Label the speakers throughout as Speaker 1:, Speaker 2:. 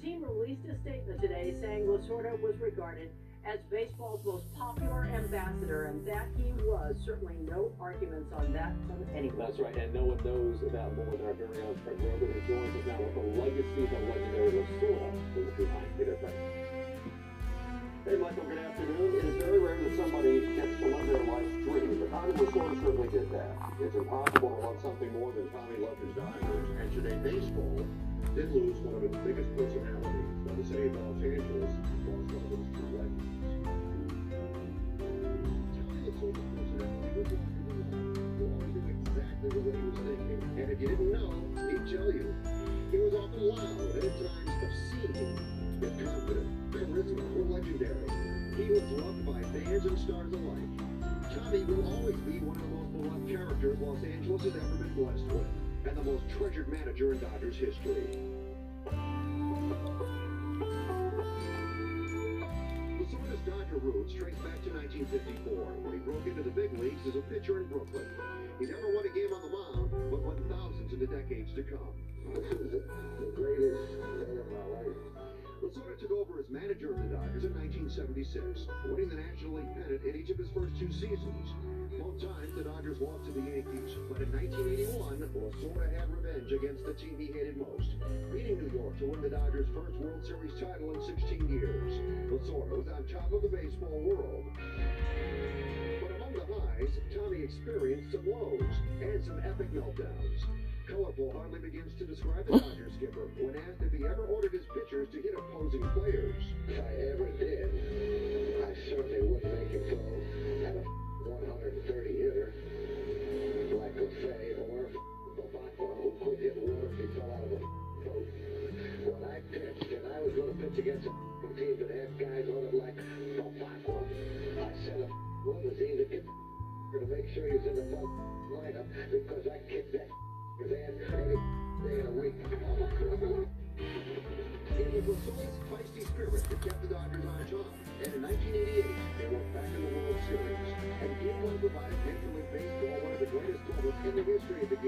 Speaker 1: team released a statement today saying Lasorda was regarded as baseball's most popular ambassador, and that he was. Certainly no arguments on that from anyone.
Speaker 2: That's right, and no one knows that more than our very own Fred Roggin, who joins us now with the legacy the legendary Lasorda was behind. Hey there, Fred. Hey, Michael, good afternoon. It is very rare that somebody gets to live their life's dream, but Tommy Lasorda certainly did that. It's impossible to love something more than Tommy loved his Dodgers, and today baseball did lose one of its biggest personalities. Now, the city of Los Angeles lost one of its true legends. exactly what he was thinking. And if you didn't know, he'd tell you. He was often loud and at times obscene, yet confident, charisma were legendary. He was loved by fans and stars alike. Tommy will always be one of the most beloved characters Los Angeles has ever been blessed with, and the most treasured manager in Dodgers history. Lasorda's Dodger roots trace back to 1954, when he broke into the big leagues as a pitcher in Brooklyn. He never won a game on the mound, but won thousands in the decades to come. This is the greatest Lasorda took over as manager of the Dodgers in 1976, winning the National League pennant in each of his first two seasons. Both times the Dodgers lost to the Yankees, but in 1981, Lasorda had revenge against the team he hated most, beating New York to win the Dodgers' first World Series title in 16 years. Lasorda was on top of the baseball world. But among the highs, Tommy experienced some lows and some epic meltdowns. Colorful hardly begins to describe the Dodgers skipper when asked if he ever ordered his pitchers to hit opposing players.
Speaker 3: If I ever did, I certainly wouldn't make it go at a 130 hitter like Lefay or Bevacqua who could hit water if he fell out of a boat. When I pitched and I was going to pitch against a team that had guys on it like Bevacqua, I said a limousine to get to make sure he was in the lineup because I kicked that
Speaker 2: It was Lasorda's feisty spirit that kept the Dodgers on top. And in 1988, they went back in the World Series. And Game One provided Major League Baseball one of the greatest moments in the history of the game.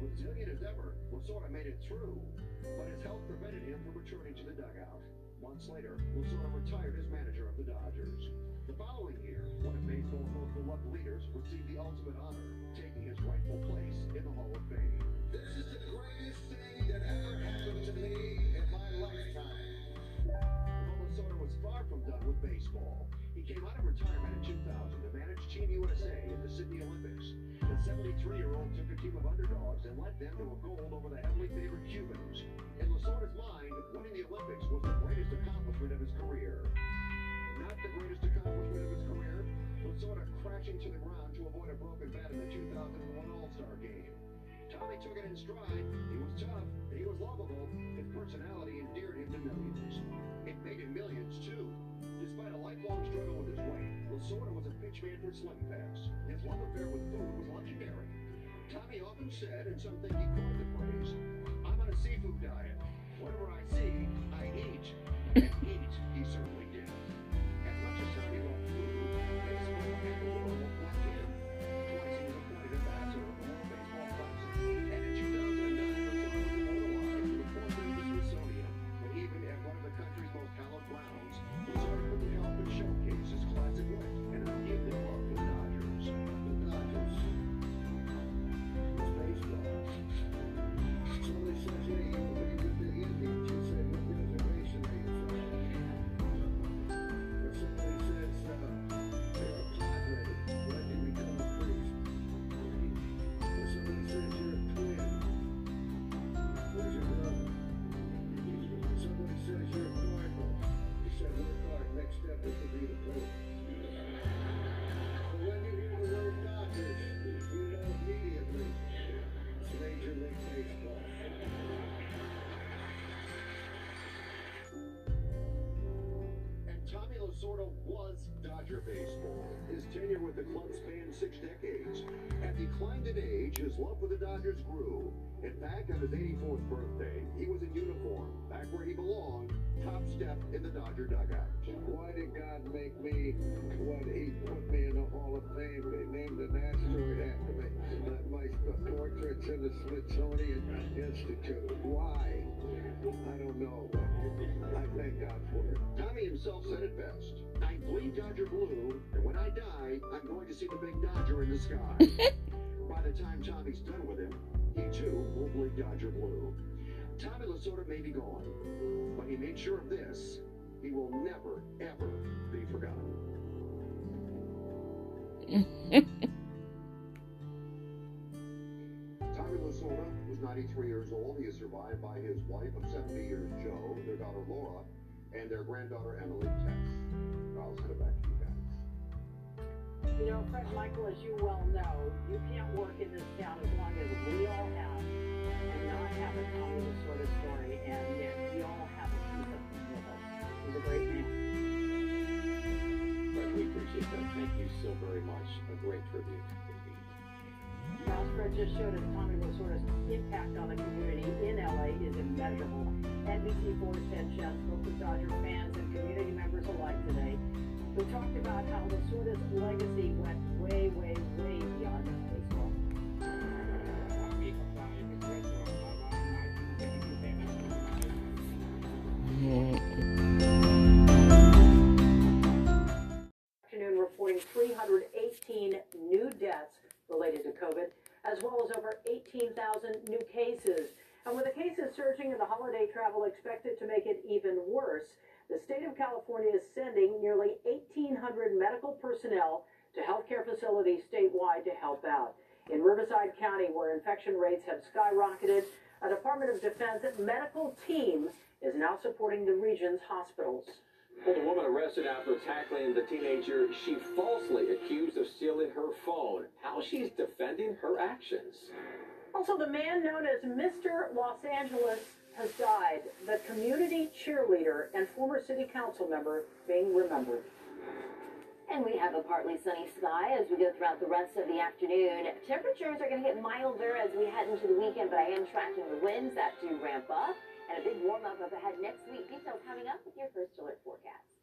Speaker 2: Resilient as ever, made it through, but his health prevented him from returning to the dugout. Months later, Lasorda retired as manager of the Dodgers. Leaders received the ultimate honor, taking his rightful place in the Hall of Fame.
Speaker 3: This is the greatest thing that ever happened to me in my lifetime.
Speaker 2: Lasorda was far from done with baseball, he came out of retirement in 2000 to manage Team USA in the Sydney Olympics. The 73-year-old took a team of underdogs and led them to a gold over the heavily favored Cubans. In Lasorda's mind, winning the Olympics was the greatest accomplishment of his career. Not the greatest accomplishment of his career, broken bat in the 2001 All-Star game. Tommy took it in stride. He was tough. He was lovable. His personality endeared him to millions. It made him millions, too. Despite a lifelong struggle with his weight, Lasorda was a pitchman for Slim Fast. His love affair with food was legendary. Tommy often said, and some think he coined the phrase, I'm on a seafood diet. Whatever I see, I eat. And eat, he certainly Was Dodger baseball. His tenure with the club spanned six decades. At the climbed in age, his love for the Dodgers grew. On his 84th birthday, he was in uniform, back where he belonged, top step in the Dodger dugout.
Speaker 3: Why did God make me what He put me in the Hall of Fame? They named an asteroid after me. My, my portrait's in the Smithsonian Institute. Why? I don't know, I thank God for it.
Speaker 2: Tommy himself said it best. I bleed Dodger blue, and when I die, I'm going to see the big Dodger in the sky. By the time Tommy's done with him, he too will bleed Dodger blue. Tommy Lasorda may be gone, but he made sure of this. He will never, ever be forgotten. Tommy Lasorda was 93 years old. He is survived by his wife of 70 years, Jo, their daughter Laura, and their granddaughter Emily Tex. I'll send it back to you guys.
Speaker 1: You know, Fred Michael, as you well know, you can't work in this town as long as we all have and not have a Tommy Lasorda story, and yet we all have a piece of him with us. He's a great man.
Speaker 4: Fred, we appreciate that. Thank you so very much. A great tribute indeed.
Speaker 1: Now, Fred just showed us Tommy Lasorda's impact on the community in LA is immeasurable. NBC4 10 We talked about how Lasorda's legacy went way, way, way beyond baseball. afternoon reporting 318 new deaths related to COVID, as well as over 18,000 new cases. And with the cases surging and the holiday travel expected to make it even worse, California is sending nearly 1,800 medical personnel to healthcare facilities statewide to help out. In Riverside County, where infection rates have skyrocketed, a Department of Defense medical team is now supporting the region's hospitals.
Speaker 4: Well, the woman arrested after tackling the teenager she falsely accused of stealing her phone. How she's defending her actions.
Speaker 1: Also, the man known as Mr. Los Angeles has died. The community cheerleader and former city council member being remembered.
Speaker 5: And we have a partly sunny sky as we go throughout the rest of the afternoon. Temperatures are going to get milder as we head into the weekend, but I am tracking the winds that do ramp up and a big warm up up ahead next week. Details coming up with your first alert forecast.